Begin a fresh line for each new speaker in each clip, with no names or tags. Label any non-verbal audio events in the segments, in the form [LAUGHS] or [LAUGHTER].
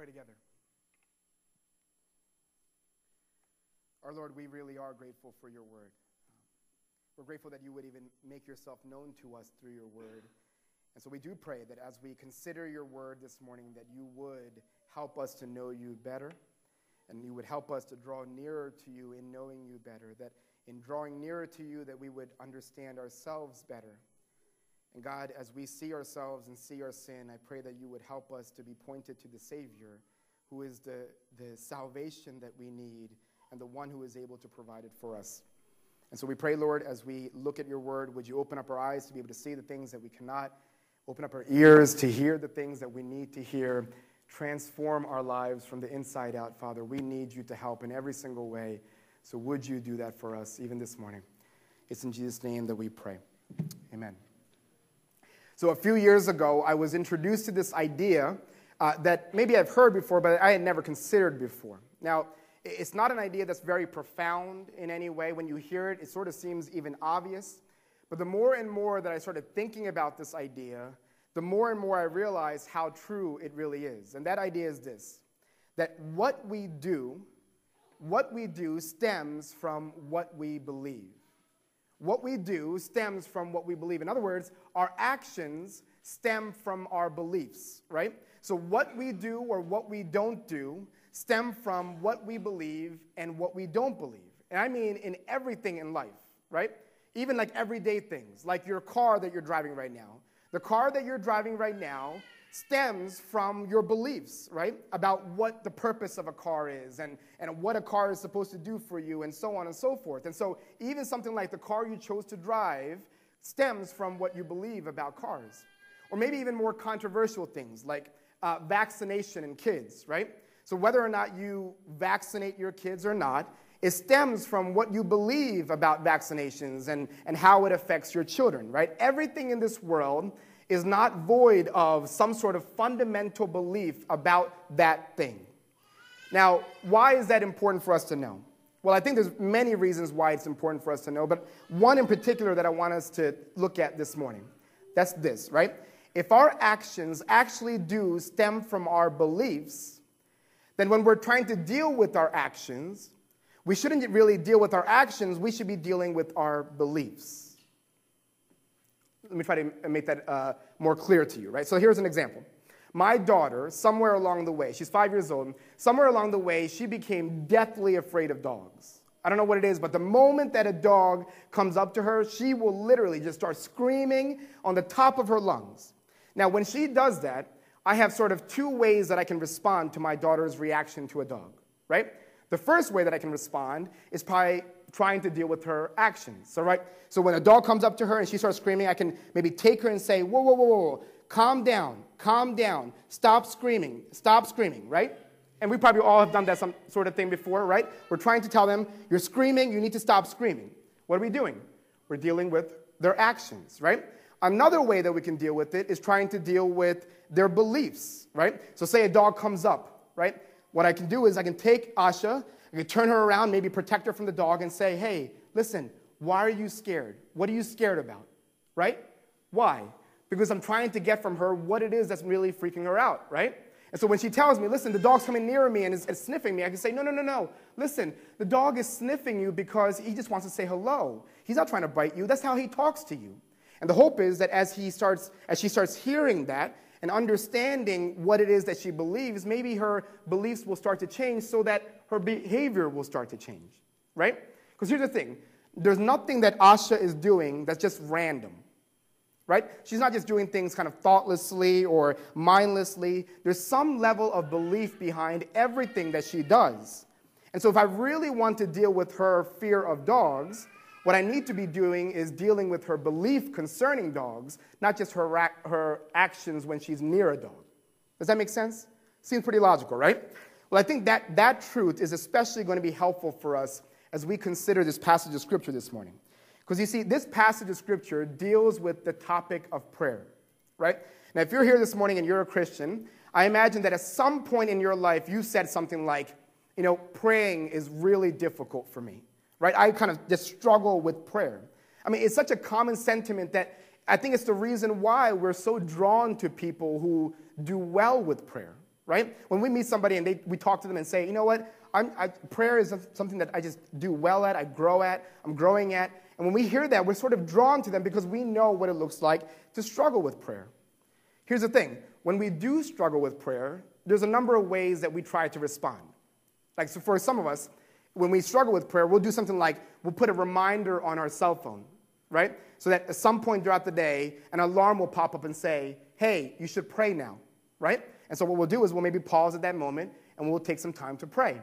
pray together. Our Lord, we really are grateful for your word. We're grateful that you would even make yourself known to us through your word. And so we do pray that as we consider your word this morning, that you would help us to know you better, and you would help us to draw nearer to you in knowing you better, that in drawing nearer to you, that we would understand ourselves better. And God, as we see ourselves and see our sin, I pray that you would help us to be pointed to the Savior, who is the, the salvation that we need and the one who is able to provide it for us. And so we pray, Lord, as we look at your word, would you open up our eyes to be able to see the things that we cannot, open up our ears to hear the things that we need to hear, transform our lives from the inside out, Father. We need you to help in every single way. So would you do that for us even this morning? It's in Jesus' name that we pray. Amen. So a few years ago, I was introduced to this idea uh, that maybe I've heard before, but I had never considered before. Now, it's not an idea that's very profound in any way. When you hear it, it sort of seems even obvious. But the more and more that I started thinking about this idea, the more and more I realized how true it really is. And that idea is this that what we do, what we do stems from what we believe. What we do stems from what we believe. In other words, our actions stem from our beliefs, right? So what we do or what we don't do stem from what we believe and what we don't believe. And I mean in everything in life, right? Even like everyday things, like your car that you're driving right now. The car that you're driving right now stems from your beliefs, right? About what the purpose of a car is and, and what a car is supposed to do for you and so on and so forth. And so, even something like the car you chose to drive stems from what you believe about cars. Or maybe even more controversial things like uh, vaccination in kids, right? So, whether or not you vaccinate your kids or not, it stems from what you believe about vaccinations and, and how it affects your children, right? Everything in this world is not void of some sort of fundamental belief about that thing. Now, why is that important for us to know? Well, I think there's many reasons why it's important for us to know, but one in particular that I want us to look at this morning. That's this, right? If our actions actually do stem from our beliefs, then when we're trying to deal with our actions, we shouldn't really deal with our actions, we should be dealing with our beliefs. Let me try to make that uh, more clear to you, right? So here's an example. My daughter, somewhere along the way, she's five years old, somewhere along the way, she became deathly afraid of dogs. I don't know what it is, but the moment that a dog comes up to her, she will literally just start screaming on the top of her lungs. Now, when she does that, I have sort of two ways that I can respond to my daughter's reaction to a dog, right? The first way that I can respond is by trying to deal with her actions. So, right? So when a dog comes up to her and she starts screaming, I can maybe take her and say, whoa, whoa, whoa, whoa, calm down, calm down, stop screaming, stop screaming, right? And we probably all have done that some sort of thing before, right? We're trying to tell them, you're screaming, you need to stop screaming. What are we doing? We're dealing with their actions, right? Another way that we can deal with it is trying to deal with their beliefs, right? So, say a dog comes up, right? What I can do is I can take Asha, I can turn her around, maybe protect her from the dog, and say, hey, listen, why are you scared? What are you scared about, right? Why? Because I'm trying to get from her what it is that's really freaking her out, right? And so when she tells me, listen, the dog's coming near me and is, is, sniffing me, I can say, no, no, no, no. Listen, the dog is sniffing you because he just wants to say hello. He's not trying to bite you. That's how he talks to you. And the hope is that as, he starts, as she starts hearing that and understanding what it is that she believes, maybe her beliefs will start to change so that her behavior will start to change, right? Because here's the thing there's nothing that Asha is doing that's just random, right? She's not just doing things kind of thoughtlessly or mindlessly. There's some level of belief behind everything that she does. And so if I really want to deal with her fear of dogs, what I need to be doing is dealing with her belief concerning dogs, not just her, her actions when she's near a dog. Does that make sense? Seems pretty logical, right? Well, I think that that truth is especially going to be helpful for us as we consider this passage of Scripture this morning. Because you see, this passage of Scripture deals with the topic of prayer, right? Now, if you're here this morning and you're a Christian, I imagine that at some point in your life you said something like, you know, praying is really difficult for me right? I kind of just struggle with prayer. I mean, it's such a common sentiment that I think it's the reason why we're so drawn to people who do well with prayer, right? When we meet somebody and they, we talk to them and say, you know what, I, prayer is something that I just do well at, I grow at, I'm growing at. And when we hear that, we're sort of drawn to them because we know what it looks like to struggle with prayer. Here's the thing when we do struggle with prayer, there's a number of ways that we try to respond. Like, so for some of us, when we struggle with prayer, we'll do something like we'll put a reminder on our cell phone, right? So that at some point throughout the day, an alarm will pop up and say, hey, you should pray now, right? And so what we'll do is we'll maybe pause at that moment and we'll take some time to pray.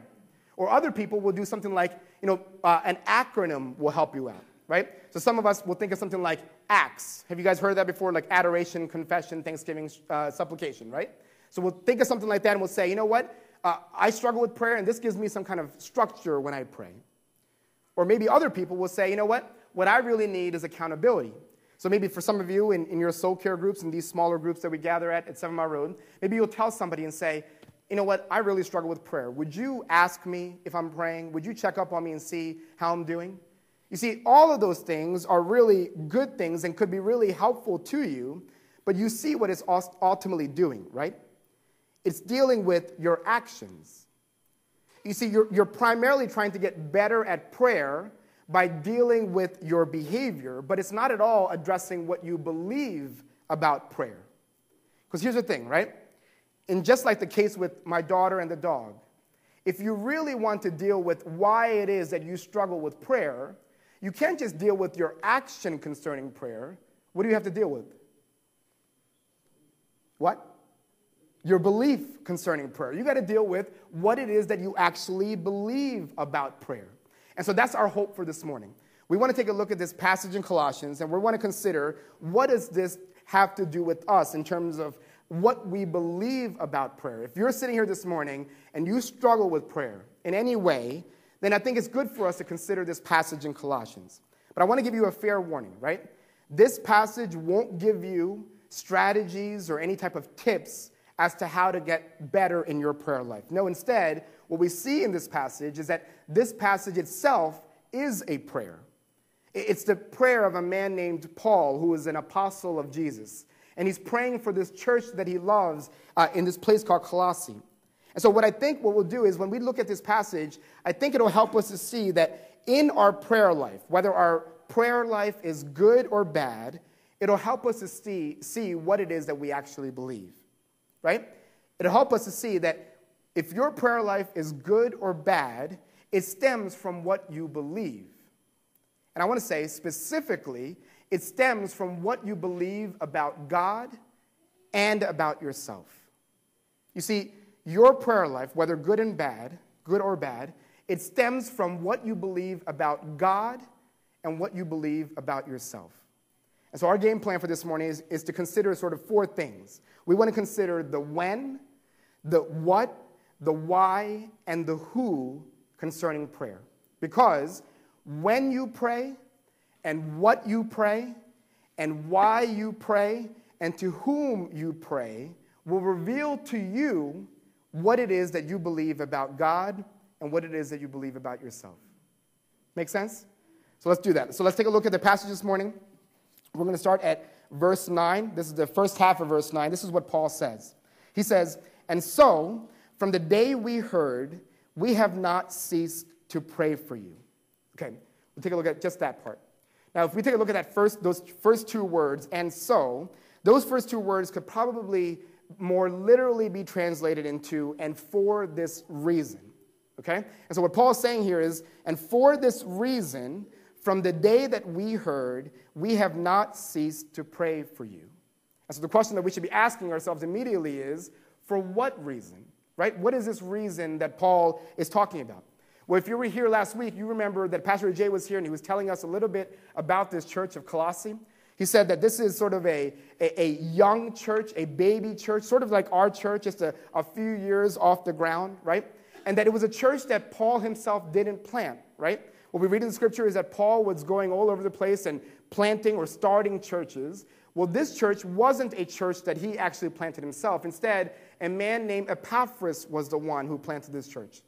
Or other people will do something like, you know, uh, an acronym will help you out, right? So some of us will think of something like ACTS. Have you guys heard that before? Like adoration, confession, thanksgiving, uh, supplication, right? So we'll think of something like that and we'll say, you know what? Uh, I struggle with prayer and this gives me some kind of structure when I pray. Or maybe other people will say, you know what? What I really need is accountability. So maybe for some of you in, in your soul care groups and these smaller groups that we gather at at Seven Mile Road, maybe you'll tell somebody and say, you know what? I really struggle with prayer. Would you ask me if I'm praying? Would you check up on me and see how I'm doing? You see, all of those things are really good things and could be really helpful to you, but you see what it's ultimately doing, right? It's dealing with your actions. You see, you're, you're primarily trying to get better at prayer by dealing with your behavior, but it's not at all addressing what you believe about prayer. Because here's the thing, right? And just like the case with my daughter and the dog, if you really want to deal with why it is that you struggle with prayer, you can't just deal with your action concerning prayer. What do you have to deal with? What? Your belief concerning prayer. You got to deal with what it is that you actually believe about prayer. And so that's our hope for this morning. We want to take a look at this passage in Colossians and we want to consider what does this have to do with us in terms of what we believe about prayer. If you're sitting here this morning and you struggle with prayer in any way, then I think it's good for us to consider this passage in Colossians. But I want to give you a fair warning, right? This passage won't give you strategies or any type of tips as to how to get better in your prayer life. No, instead, what we see in this passage is that this passage itself is a prayer. It's the prayer of a man named Paul, who is an apostle of Jesus and he's praying for this church that he loves uh, in this place called Colossae. And so, what I think what we'll do is when we look at this passage, I think it'll help us to see that in our prayer life, whether our prayer life is good or bad, it'll help us to see, see what it is that we actually believe, right? It'll help us to see that if your prayer life is good or bad, it stems from what you believe. And I want to say specifically, it stems from what you believe about God and about yourself. You see, your prayer life, whether good and bad, good or bad, it stems from what you believe about God and what you believe about yourself. And so, our game plan for this morning is, is to consider sort of four things. We want to consider the when, the what, the why, and the who concerning prayer. Because when you pray, and what you pray and why you pray and to whom you pray will reveal to you what it is that you believe about God and what it is that you believe about yourself. Make sense? So let's do that. So let's take a look at the passage this morning. We're going to start at verse 9. This is the first half of verse 9. This is what Paul says. He says, And so, from the day we heard, we have not ceased to pray for you. Okay, we'll take a look at just that part. Now, if we take a look at that first, those first two words, and so, those first two words could probably more literally be translated into, and for this reason. Okay? And so, what Paul's saying here is, and for this reason, from the day that we heard, we have not ceased to pray for you. And so, the question that we should be asking ourselves immediately is, for what reason? Right? What is this reason that Paul is talking about? Well, if you were here last week, you remember that Pastor Jay was here and he was telling us a little bit about this church of Colossae. He said that this is sort of a, a, a young church, a baby church, sort of like our church, just a, a few years off the ground, right? And that it was a church that Paul himself didn't plant, right? What we read in scripture is that Paul was going all over the place and planting or starting churches. Well, this church wasn't a church that he actually planted himself. Instead, a man named Epaphras was the one who planted this church.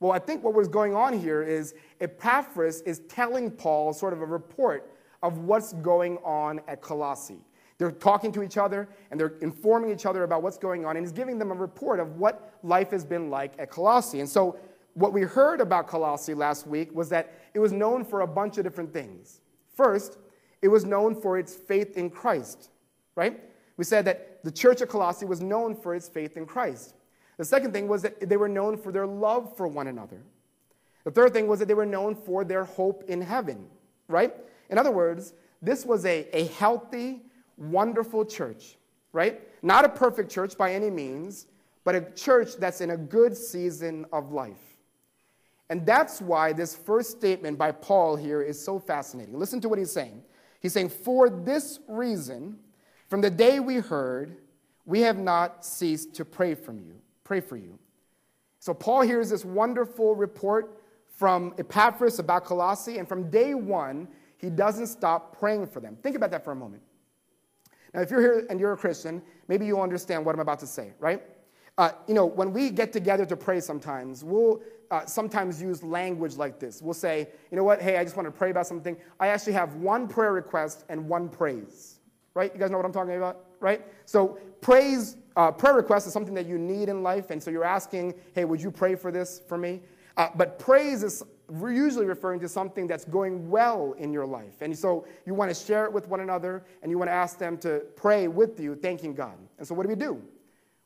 Well, I think what was going on here is Epaphras is telling Paul sort of a report of what's going on at Colossae. They're talking to each other and they're informing each other about what's going on, and he's giving them a report of what life has been like at Colossae. And so, what we heard about Colossae last week was that it was known for a bunch of different things. First, it was known for its faith in Christ, right? We said that the church of Colossae was known for its faith in Christ. The second thing was that they were known for their love for one another. The third thing was that they were known for their hope in heaven, right? In other words, this was a, a healthy, wonderful church, right? Not a perfect church by any means, but a church that's in a good season of life. And that's why this first statement by Paul here is so fascinating. Listen to what he's saying. He's saying, For this reason, from the day we heard, we have not ceased to pray from you, pray for you. So Paul hears this wonderful report from Epaphras about Colossae, and from day one, he doesn't stop praying for them. Think about that for a moment. Now, if you're here and you're a Christian, maybe you'll understand what I'm about to say, right? Uh, you know, when we get together to pray sometimes, we'll uh, sometimes use language like this. We'll say, you know what, hey, I just want to pray about something. I actually have one prayer request and one praise, right? You guys know what I'm talking about, right? So, praise, uh, prayer request is something that you need in life, and so you're asking, hey, would you pray for this for me? Uh, but praise is usually referring to something that's going well in your life. And so you want to share it with one another and you want to ask them to pray with you, thanking God. And so what do we do?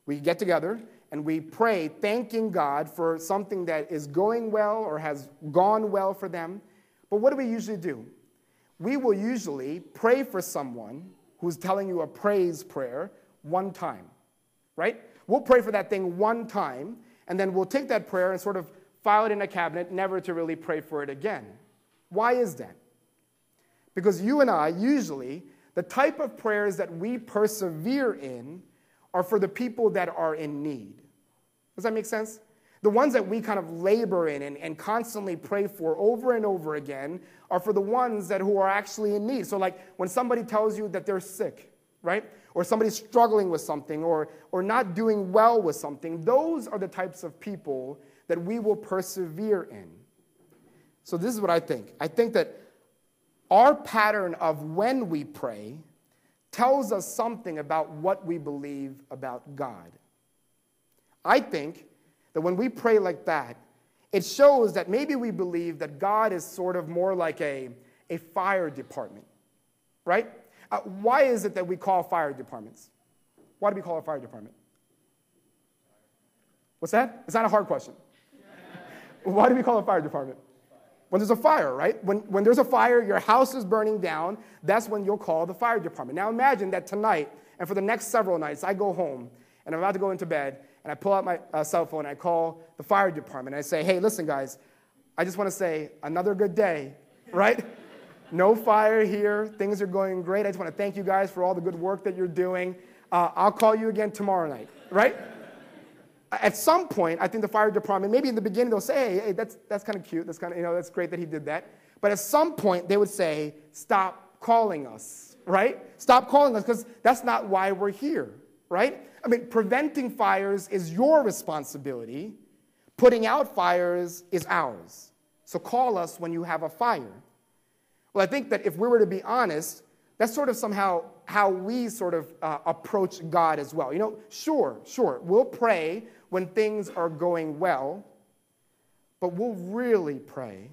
We get together and we pray, thanking God for something that is going well or has gone well for them. But what do we usually do? We will usually pray for someone who's telling you a praise prayer one time, right? We'll pray for that thing one time, and then we'll take that prayer and sort of file it in a cabinet, never to really pray for it again. Why is that? Because you and I, usually, the type of prayers that we persevere in are for the people that are in need. Does that make sense? The ones that we kind of labor in and, and constantly pray for over and over again are for the ones that who are actually in need. So, like when somebody tells you that they're sick, right? Or somebody's struggling with something or, or not doing well with something, those are the types of people that we will persevere in. So, this is what I think. I think that our pattern of when we pray tells us something about what we believe about God. I think that when we pray like that, it shows that maybe we believe that God is sort of more like a, a fire department, right? Uh, why is it that we call fire departments? Why do we call a fire department? What's that? It's not a hard question. [LAUGHS] Why do we call a fire department? When there's a fire, right? When, when there's a fire, your house is burning down, that's when you'll call the fire department. Now imagine that tonight and for the next several nights, I go home and I'm about to go into bed and I pull out my uh, cell phone and I call the fire department and I say, hey, listen, guys, I just want to say another good day, right? [LAUGHS] no fire here. Things are going great. I just want to thank you guys for all the good work that you're doing. Uh, I'll call you again tomorrow night, right? At some point, I think the fire department, maybe in the beginning, they'll say, hey, hey that's, that's kind of cute. That's kind of, you know, that's great that he did that. But at some point, they would say, stop calling us, right? Stop calling us because that's not why we're here, right? I mean, preventing fires is your responsibility. Putting out fires is ours. So call us when you have a fire. Well, I think that if we were to be honest, that's sort of somehow how we sort of uh, approach God as well. You know, sure, sure, we'll pray when things are going well, but we'll really pray.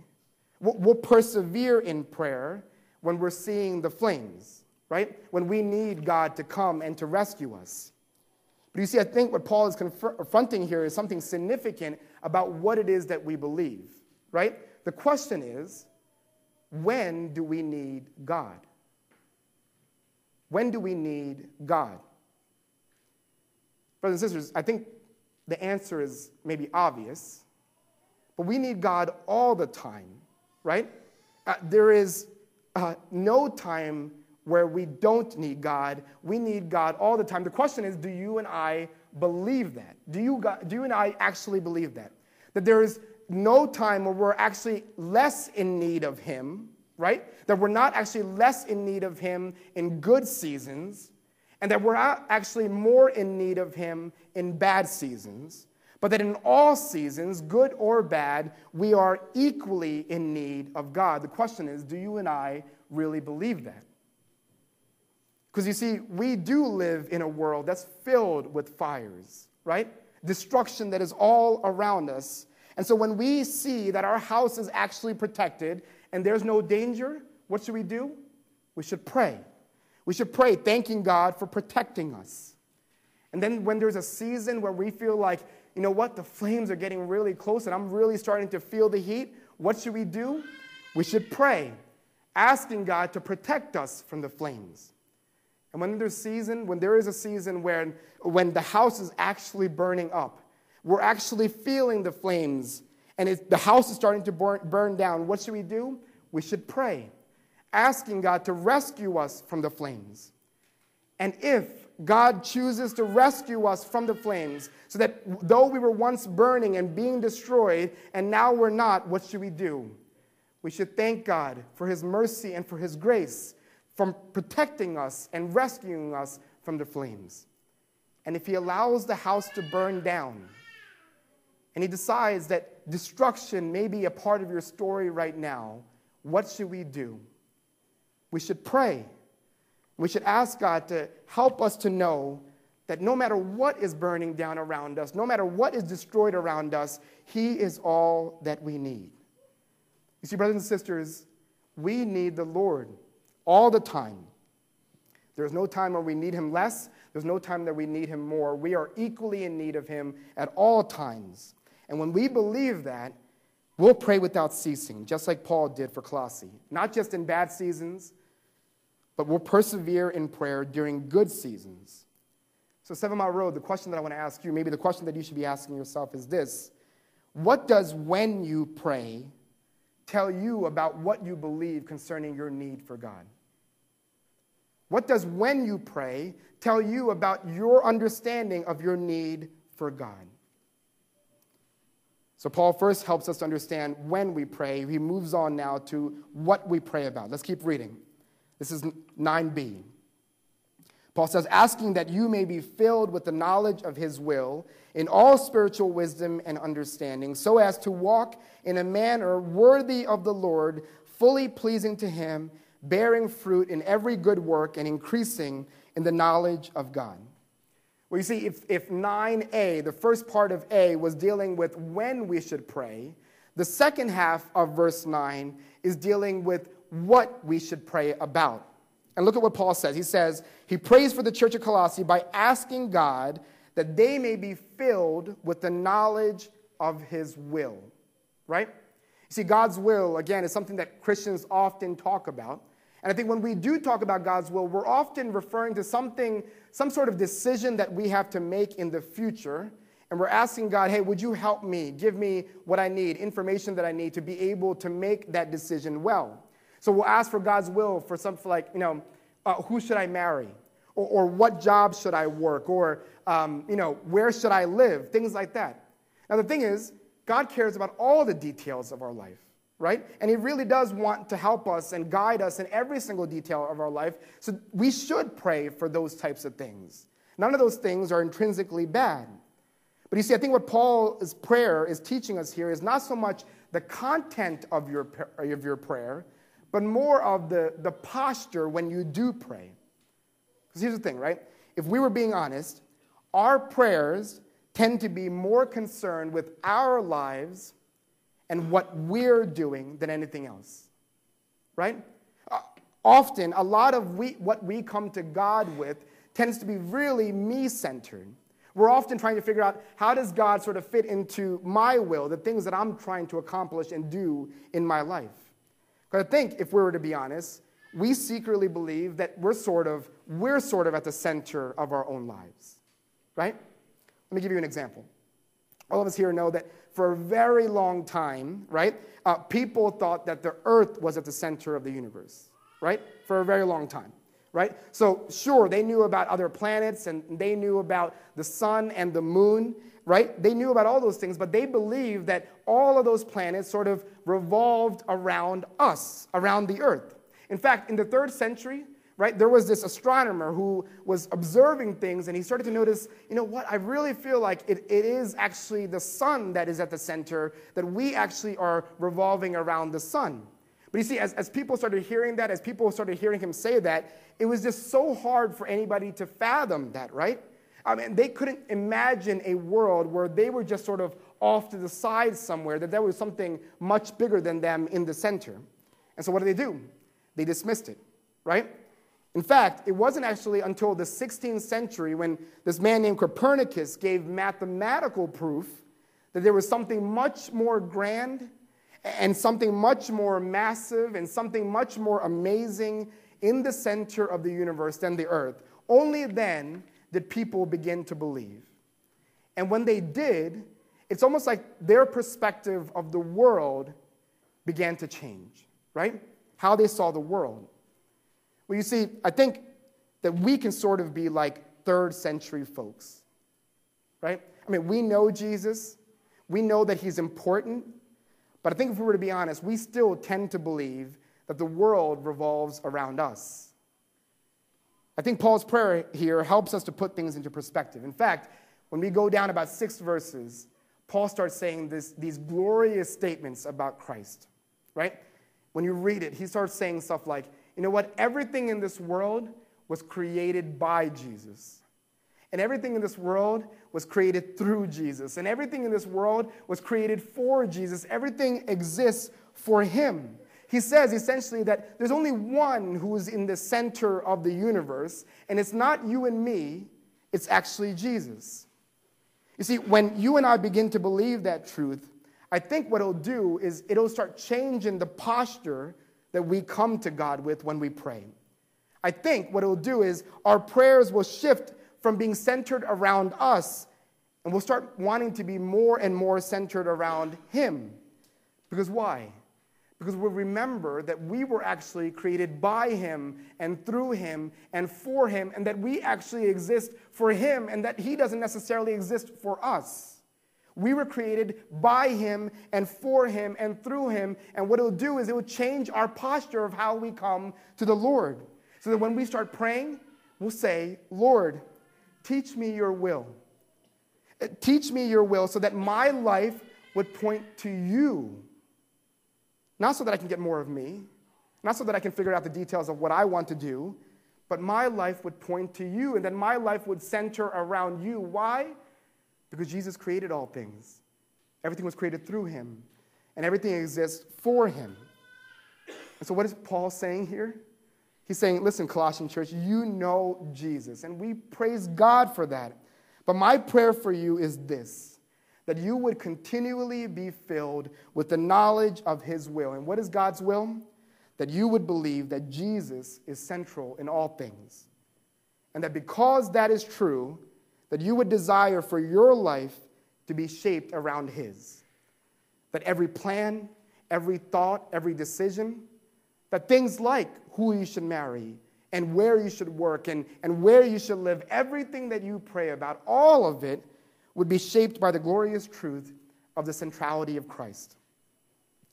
We'll, persevere in prayer when we're seeing the flames, right? When we need God to come and to rescue us. But you see, I think what Paul is confronting here is something significant about what it is that we believe, right? The question is when do we need God? When do we need God? Brothers and sisters, I think the answer is maybe obvious, but we need God all the time, right? Uh, there is uh, no time where we don't need God. We need God all the time. The question is do you and I believe that? Do you, do you and I actually believe that? That there is no time where we're actually less in need of Him, right? That we're not actually less in need of Him in good seasons, and that we're actually more in need of Him in bad seasons, but that in all seasons, good or bad, we are equally in need of God. The question is do you and I really believe that? Because you see, we do live in a world that's filled with fires, right? Destruction that is all around us. And so when we see that our house is actually protected and there's no danger, what should we do? We should pray. We should pray, thanking God for protecting us. And then when there's a season where we feel like, you know what, the flames are getting really close and I'm really starting to feel the heat, what should we do? We should pray, asking God to protect us from the flames. And when there's season, when there is a season when, when the house is actually burning up, we're actually feeling the flames, and the house is starting to burn, burn down, what should we do? We should pray, asking God to rescue us from the flames. And if God chooses to rescue us from the flames, so that though we were once burning and being destroyed, and now we're not, what should we do? We should thank God for His mercy and for His grace from protecting us and rescuing us from the flames. And if He allows the house to burn down, and He decides that destruction may be a part of your story right now, what should we do? We should pray. We should ask God to help us to know that no matter what is burning down around us, no matter what is destroyed around us, He is all that we need. You see, brothers and sisters, we need the Lord all the time. There's no time where we need Him less, there's no time that we need Him more. We are equally in need of Him at all times. And when we believe that, we'll pray without ceasing, just like Paul did for Colossae. Not just in bad seasons, but we'll persevere in prayer during good seasons. So, Seven Mile Road, the question that I want to ask you, maybe the question that you should be asking yourself is this What does when you pray tell you about what you believe concerning your need for God? What does when you pray tell you about your understanding of your need for God? So, Paul first helps us to understand when we pray. He moves on now to what we pray about. Let's keep reading. This is 9b. Paul says, asking that you may be filled with the knowledge of his will in all spiritual wisdom and understanding, so as to walk in a manner worthy of the Lord, fully pleasing to him, bearing fruit in every good work and increasing in the knowledge of God. Well, you see, if, if 9a, the first part of A, was dealing with when we should pray, the second half of verse 9 is dealing with what we should pray about. And look at what Paul says. He says, He prays for the church of Colossae by asking God that they may be filled with the knowledge of His will right? You see, God's will, again, is something that Christians often talk about. And I think when we do talk about God's will, we're often referring to something, some sort of decision that we have to make in the future. And we're asking God, hey, would you help me? Give me what I need, information that I need to be able to make that decision well. So we'll ask for God's will for something like, you know, uh, who should I marry? Or, or, what job should I work? Or, um, you know, where should I live? Things like that. Now, the thing is, God cares about all the details of our life, right? And He really does want to help us and guide us in every single detail of our life. So we should pray for those types of things. None of those things are intrinsically bad. But you see, I think what Paul's prayer is teaching us here is not so much the content of your, of your prayer, but more of the, the posture when you do pray. Because here's the thing, right? If we were being honest, our prayers tend to be more concerned with our lives and what we're doing than anything else. Right? Uh, often, a lot of we, what we come to God with tends to be really me centered. We're often trying to figure out how does God sort of fit into my will, the things that I'm trying to accomplish and do in my life. Because I think, if we were to be honest, we secretly believe that we're sort of we're sort of at the center of our own lives, right? Let me give you an example. All of us here know that for a very long time, right, uh, people thought that the earth was at the center of the universe, right? For a very long time, right? So, sure, they knew about other planets and they knew about the sun and the moon, right? They knew about all those things, but they believed that all of those planets sort of revolved around us, around the earth. In fact, in the third century, right? There was this astronomer who was observing things and he started to notice, you know what, I really feel like it, it is actually the sun that is at the center, that we actually are revolving around the sun. But you see, as, as people started hearing that, as people started hearing him say that, it was just so hard for anybody to fathom that, right? Um, I mean, they couldn't imagine a world where they were just sort of off to the side somewhere, that there was something much bigger than them in the center. And so what did they do? They dismissed it, right? In fact, it wasn't actually until the 16th century when this man named Copernicus gave mathematical proof that there was something much more grand and something much more massive and something much more amazing in the center of the universe than the earth. Only then did people begin to believe. And when they did, it's almost like their perspective of the world began to change, right? How they saw the world. Well, you see, I think that we can sort of be like third century folks, right? I mean, we know Jesus, we know that he's important, but I think if we were to be honest, we still tend to believe that the world revolves around us. I think Paul's prayer here helps us to put things into perspective. In fact, when we go down about six verses, Paul starts saying this, these glorious statements about Christ, right? When you read it, he starts saying stuff like, you know what? Everything in this world was created by Jesus. And everything in this world was created through Jesus. And everything in this world was created for Jesus. Everything exists for him. He says essentially that there's only one who is in the center of the universe, and it's not you and me, it's actually Jesus. You see, when you and I begin to believe that truth, I think what it'll do is it'll start changing the posture that we come to God with when we pray. I think what it will do is our prayers will shift from being centered around us and we'll start wanting to be more and more centered around Him. Because why? Because we'll remember that we were actually created by Him and through Him and for Him, and that we actually exist for Him and that He doesn't necessarily exist for us. We were created by him and for him and through him. And what it will do is it will change our posture of how we come to the Lord. So that when we start praying, we'll say, Lord, teach me your will. Uh, teach me your will so that my life would point to you. Not so that I can get more of me, not so that I can figure out the details of what I want to do, but my life would point to you, and then my life would center around you. Why? Because Jesus created all things. Everything was created through him, and everything exists for him. And so, what is Paul saying here? He's saying, listen, Colossian church, you know Jesus, and we praise God for that. But my prayer for you is this that you would continually be filled with the knowledge of his will. And what is God's will? That you would believe that Jesus is central in all things. And that because that is true, that you would desire for your life to be shaped around His. That every plan, every thought, every decision, that things like who you should marry and where you should work and, and where you should live, everything that you pray about, all of it would be shaped by the glorious truth of the centrality of Christ.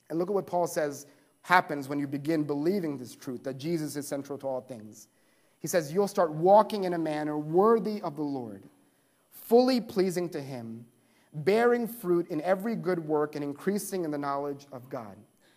And look at what Paul says happens when you begin believing this truth that Jesus is central to all things. He says, You'll start walking in a manner worthy of the Lord fully pleasing to Him, bearing fruit in every good work and increasing in the knowledge of God.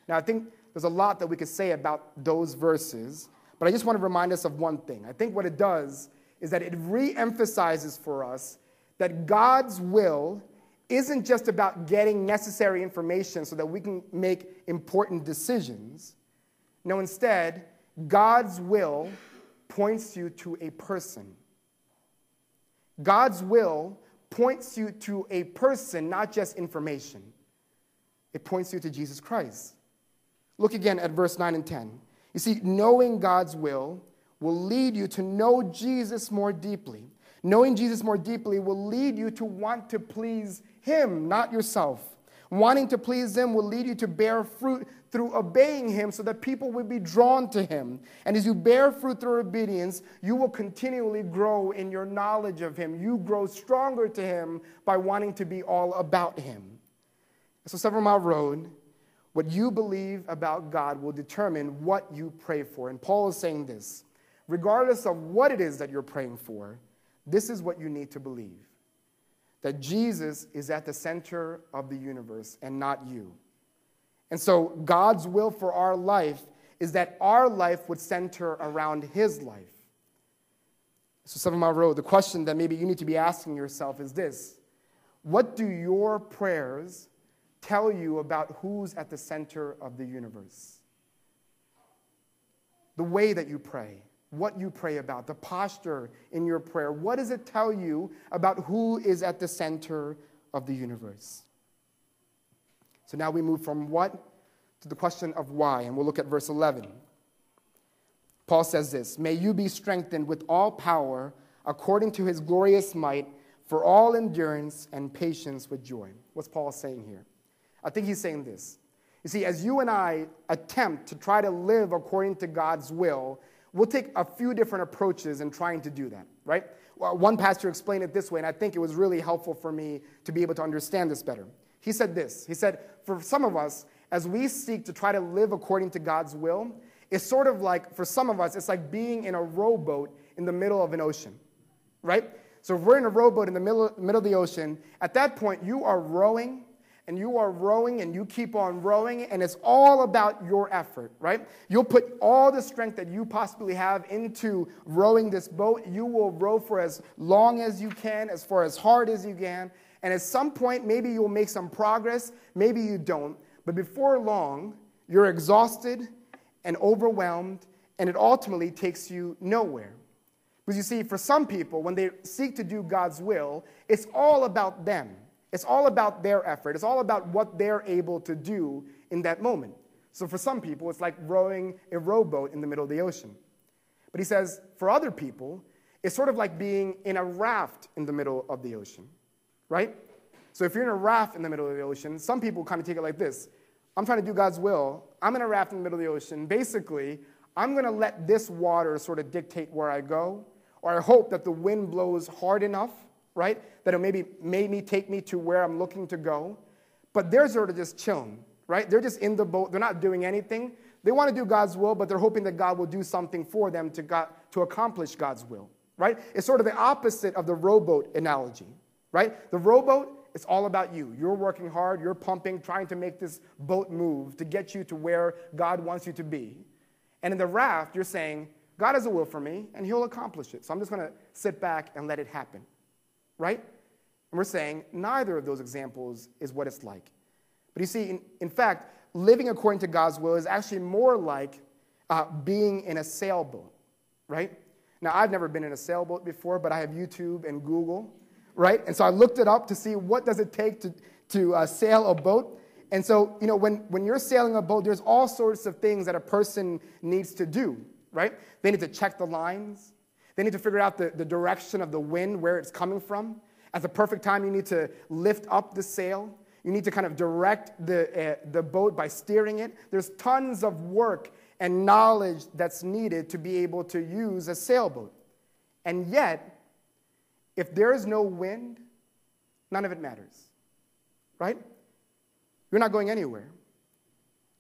Now, I think there's a lot that we could say about those verses, but I just want to remind us of one thing. I think what it does is that it re emphasizes for us that God's will isn't just about getting necessary information so that we can make important decisions. No, instead, God's will points you to a person. God's will points you to a person, not just information. It points you to Jesus Christ. Look again at verse 9 and 10. You see, knowing God's will will lead you to know Jesus more deeply. Knowing Jesus more deeply will lead you to want to please Him, not yourself. Wanting to please Him will lead you to bear fruit through obeying Him so that people will be drawn to Him. And as you bear fruit through obedience, you will continually grow in your knowledge of Him. You grow stronger to Him by wanting to be all about Him. So, Seven Mile Road, what you believe about God will determine what you pray for. And Paul is saying this regardless of what it is that you're praying for, this is what you need to believe that Jesus is at the center of the universe and not you. And so, God's will for our life is that our life would center around His life. So, Seven Mile Road, the question that maybe you need to be asking yourself is this What do your prayers tell you about who's at the center of the universe? The way that you pray, what you pray about, the posture in your prayer. What does it tell you about who is at the center of the universe? So now we move from what to the question of why, and we'll look at verse 11. Paul says this May you be strengthened with all power according to his glorious might for all endurance and patience with joy. What's Paul saying here? I think he's saying this. You see, as you and I attempt to try to live according to God's will, we'll take a few different approaches in trying to do that, right? Well, one pastor explained it this way, and I think it was really helpful for me to be able to understand this better. He said this He said, For some of us, as we seek to try to live according to God's will, it's sort of like, for some of us, it's like being in a rowboat in the middle of an ocean, right? So if we're in a rowboat in the middle, middle of the ocean, at that point, you are rowing and you are rowing and you keep on rowing, and it's all about your effort, right? You'll put all the strength that you possibly have into rowing this boat. You will row for as long as you can, as far as hard as you can. And at some point, maybe you'll make some progress, maybe you don't. But before long, you're exhausted and overwhelmed, and it ultimately takes you nowhere. Because you see, for some people, when they seek to do God's will, it's all about them. It's all about their effort. It's all about what they're able to do in that moment. So for some people, it's like rowing a rowboat in the middle of the ocean. But he says, for other people, it's sort of like being in a raft in the middle of the ocean, right? So if you're in a raft in the middle of the ocean, some people kind of take it like this I'm trying to do God's will. I'm in a raft in the middle of the ocean. Basically, I'm going to let this water sort of dictate where I go, or I hope that the wind blows hard enough, right, that it maybe made me take me to where I'm looking to go. But they're sort of just chilling, right? They're just in the boat. They're not doing anything. They want to do God's will, but they're hoping that God will do something for them to, God, to accomplish God's will, right? It's sort of the opposite of the rowboat analogy, right? The rowboat is all about you. You're working hard, you're pumping, trying to make this boat move to get you to where God wants you to be. And in the raft, you're saying, God has a will for me, and He'll accomplish it. So I'm just going to sit back and let it happen. Right? And we're saying neither of those examples is what it's like. But you see, in, in fact, living according to God's will is actually more like uh, being in a sailboat, right? Now, I've never been in a sailboat before, but I have YouTube and Google, right? And so I looked it up to see what does it take to, to uh, sail a boat. And so, you know, when, when you're sailing a boat, there's all sorts of things that a person needs to do, right? They need to check the lines. They need to figure out the, the direction of the wind, where it's coming from. At the perfect time, you need to lift up the sail. You need to kind of direct the, uh, the boat by steering it. There's tons of work and knowledge that's needed to be able to use a sailboat. And yet, if there is no wind, none of it matters, right? You're not going anywhere.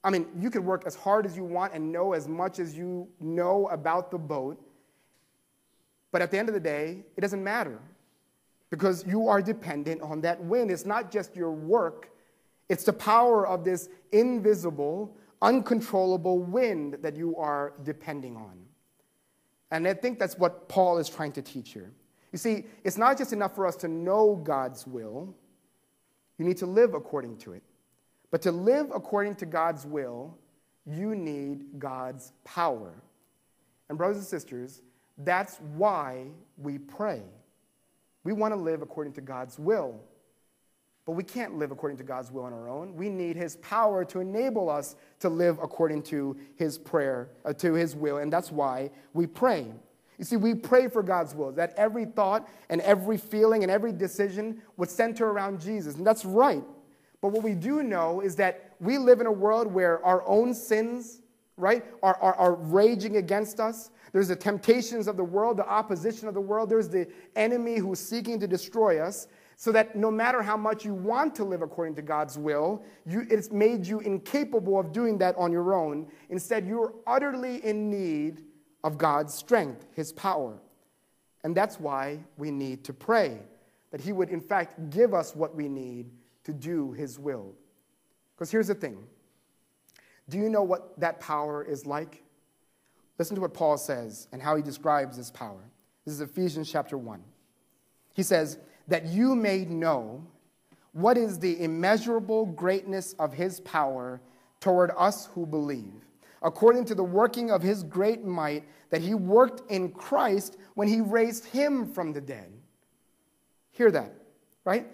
I mean, you could work as hard as you want and know as much as you know about the boat, but at the end of the day, it doesn't matter because you are dependent on that wind. It's not just your work, it's the power of this invisible, uncontrollable wind that you are depending on. And I think that's what Paul is trying to teach here. You see, it's not just enough for us to know God's will, you need to live according to it. But to live according to God's will, you need God's power. And, brothers and sisters, that's why we pray. We want to live according to God's will. But we can't live according to God's will on our own. We need His power to enable us to live according to His prayer, uh, to His will. And that's why we pray. You see, we pray for God's will, that every thought and every feeling and every decision would center around Jesus. And that's right. But what we do know is that we live in a world where our own sins, right, are, are, are raging against us. There's the temptations of the world, the opposition of the world. There's the enemy who's seeking to destroy us. So that no matter how much you want to live according to God's will, you, it's made you incapable of doing that on your own. Instead, you're utterly in need of God's strength, His power. And that's why we need to pray, that He would, in fact, give us what we need to do His will. Because here's the thing Do you know what that power is like? Listen to what Paul says and how he describes this power. This is Ephesians chapter 1. He says, That you may know what is the immeasurable greatness of his power toward us who believe, according to the working of his great might that he worked in Christ when he raised him from the dead. Hear that, right?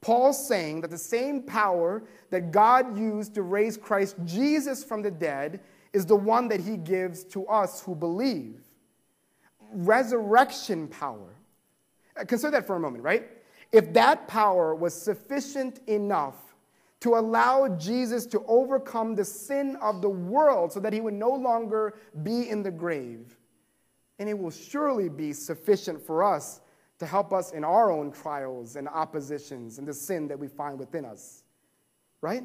Paul's saying that the same power that God used to raise Christ Jesus from the dead is the one that he gives to us who believe. Resurrection power. Uh, consider that for a moment, right? If that power was sufficient enough to allow Jesus to overcome the sin of the world so that he would no longer be in the grave, and it will surely be sufficient for us to help us in our own trials and oppositions and the sin that we find within us. Right?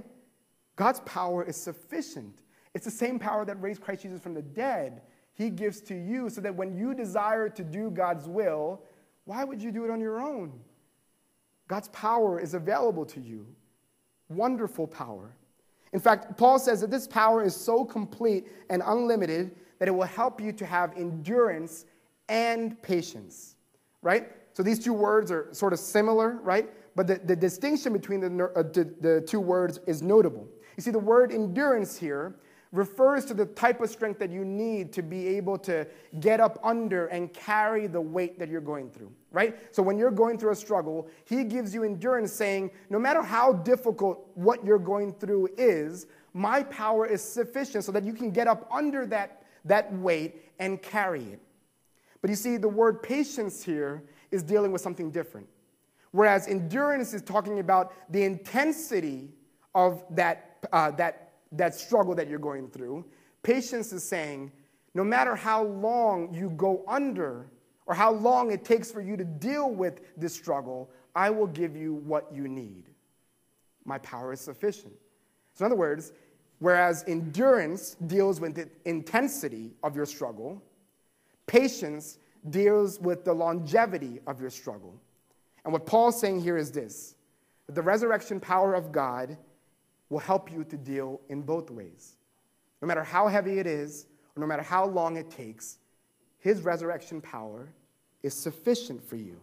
God's power is sufficient. It's the same power that raised Christ Jesus from the dead. He gives to you so that when you desire to do God's will, why would you do it on your own? God's power is available to you. Wonderful power. In fact, Paul says that this power is so complete and unlimited that it will help you to have endurance and patience, right? So these two words are sort of similar, right? But the, the distinction between the, uh, the, the two words is notable. You see, the word endurance here refers to the type of strength that you need to be able to get up under and carry the weight that you're going through, right? So when you're going through a struggle, he gives you endurance, saying, no matter how difficult what you're going through is, my power is sufficient so that you can get up under that, that weight and carry it. But you see, the word patience here is dealing with something different. Whereas endurance is talking about the intensity of that, uh, that that struggle that you're going through. Patience is saying, no matter how long you go under or how long it takes for you to deal with this struggle, I will give you what you need. My power is sufficient. So, in other words, whereas endurance deals with the intensity of your struggle, patience deals with the longevity of your struggle. And what Paul's saying here is this that the resurrection power of God will help you to deal in both ways. No matter how heavy it is, or no matter how long it takes, his resurrection power is sufficient for you.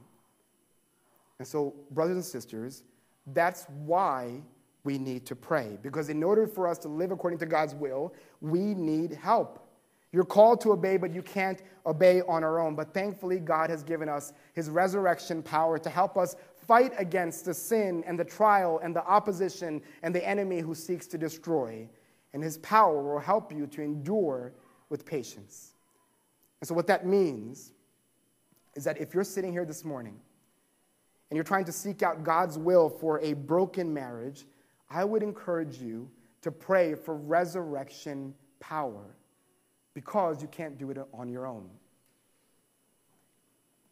And so, brothers and sisters, that's why we need to pray. Because in order for us to live according to God's will, we need help. You're called to obey, but you can't obey on our own. But thankfully, God has given us his resurrection power to help us Fight against the sin and the trial and the opposition and the enemy who seeks to destroy. And his power will help you to endure with patience. And so, what that means is that if you're sitting here this morning and you're trying to seek out God's will for a broken marriage, I would encourage you to pray for resurrection power because you can't do it on your own.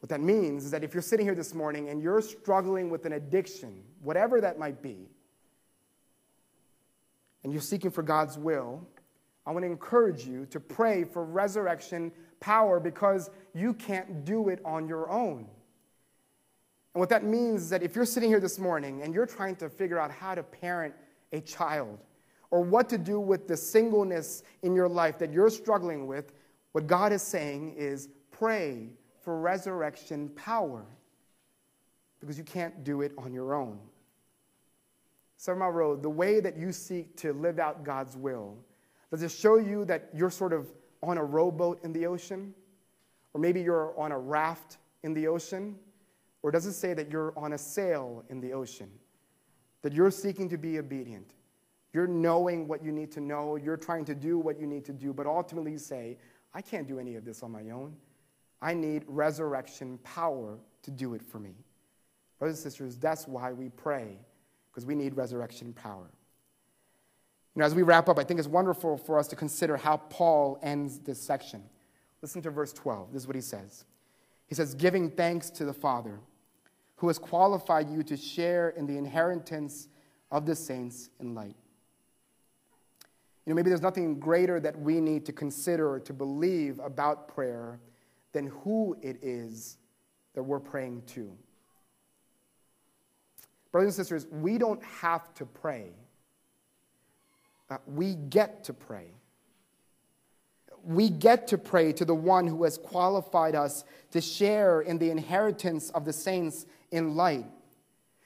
What that means is that if you're sitting here this morning and you're struggling with an addiction, whatever that might be, and you're seeking for God's will, I want to encourage you to pray for resurrection power because you can't do it on your own. And what that means is that if you're sitting here this morning and you're trying to figure out how to parent a child or what to do with the singleness in your life that you're struggling with, what God is saying is pray for resurrection power because you can't do it on your own. Mile Road, the way that you seek to live out God's will, does it show you that you're sort of on a rowboat in the ocean? Or maybe you're on a raft in the ocean? Or does it say that you're on a sail in the ocean? That you're seeking to be obedient? You're knowing what you need to know, you're trying to do what you need to do, but ultimately you say, I can't do any of this on my own. I need resurrection power to do it for me. Brothers and sisters, that's why we pray, because we need resurrection power. You know, as we wrap up, I think it's wonderful for us to consider how Paul ends this section. Listen to verse 12. This is what he says. He says, Giving thanks to the Father, who has qualified you to share in the inheritance of the saints in light. You know, maybe there's nothing greater that we need to consider or to believe about prayer than who it is that we're praying to. Brothers and sisters, we don't have to pray uh, we get to pray. We get to pray to the one who has qualified us to share in the inheritance of the saints in light.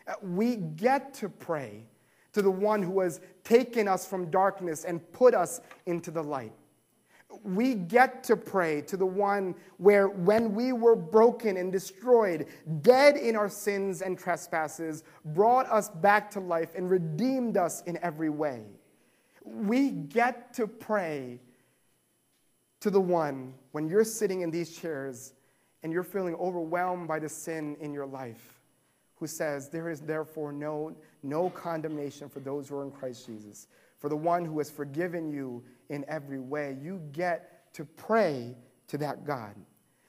Uh, we get to pray to the one who has taken us from darkness and put us into the light. We get to pray to the one where, when we were broken and destroyed, dead in our sins and trespasses, brought us back to life and redeemed us in every way. We get to pray to the one when you're sitting in these chairs and you're feeling overwhelmed by the sin in your life, who says, There is therefore no, no condemnation for those who are in Christ Jesus. For the one who has forgiven you in every way, you get to pray to that God.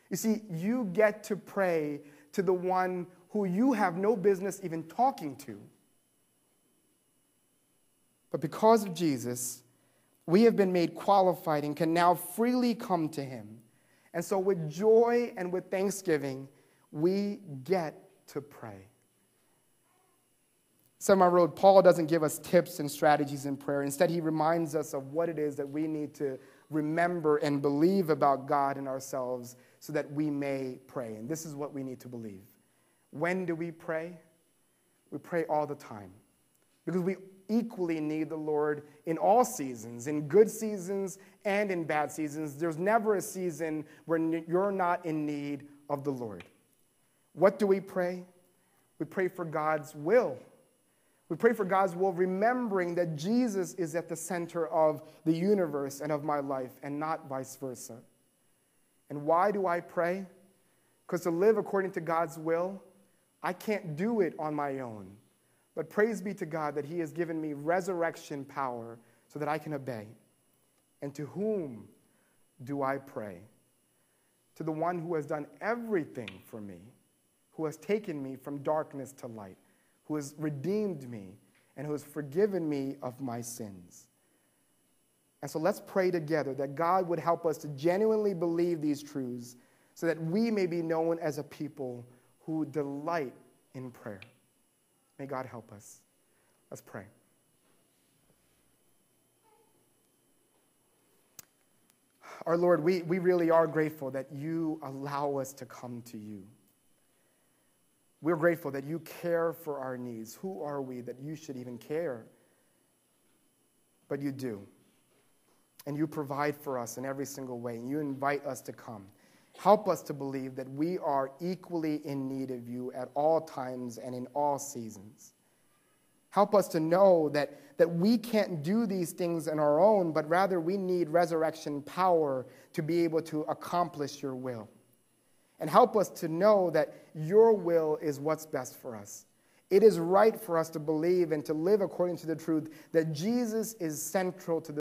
You see, you get to pray to the one who you have no business even talking to. But because of Jesus, we have been made qualified and can now freely come to him. And so, with joy and with thanksgiving, we get to pray. Someone wrote, Paul doesn't give us tips and strategies in prayer. Instead, he reminds us of what it is that we need to remember and believe about God and ourselves so that we may pray. And this is what we need to believe. When do we pray? We pray all the time because we equally need the Lord in all seasons, in good seasons and in bad seasons. There's never a season where you're not in need of the Lord. What do we pray? We pray for God's will. We pray for God's will, remembering that Jesus is at the center of the universe and of my life, and not vice versa. And why do I pray? Because to live according to God's will, I can't do it on my own. But praise be to God that He has given me resurrection power so that I can obey. And to whom do I pray? To the one who has done everything for me, who has taken me from darkness to light, who has redeemed me, and who has forgiven me of my sins. And so let's pray together that God would help us to genuinely believe these truths so that we may be known as a people who delight in prayer. May God help us. Let's pray. Our Lord, we, we really are grateful that you allow us to come to you. We're grateful that you care for our needs. Who are we that you should even care? But you do. And you provide for us in every single way, and you invite us to come. Help us to believe that we are equally in need of you at all times and in all seasons. Help us to know that, that we can't do these things on our own, but rather we need resurrection power to be able to accomplish your will. And help us to know that your will is what's best for us. It is right for us to believe and to live according to the truth that Jesus is central to the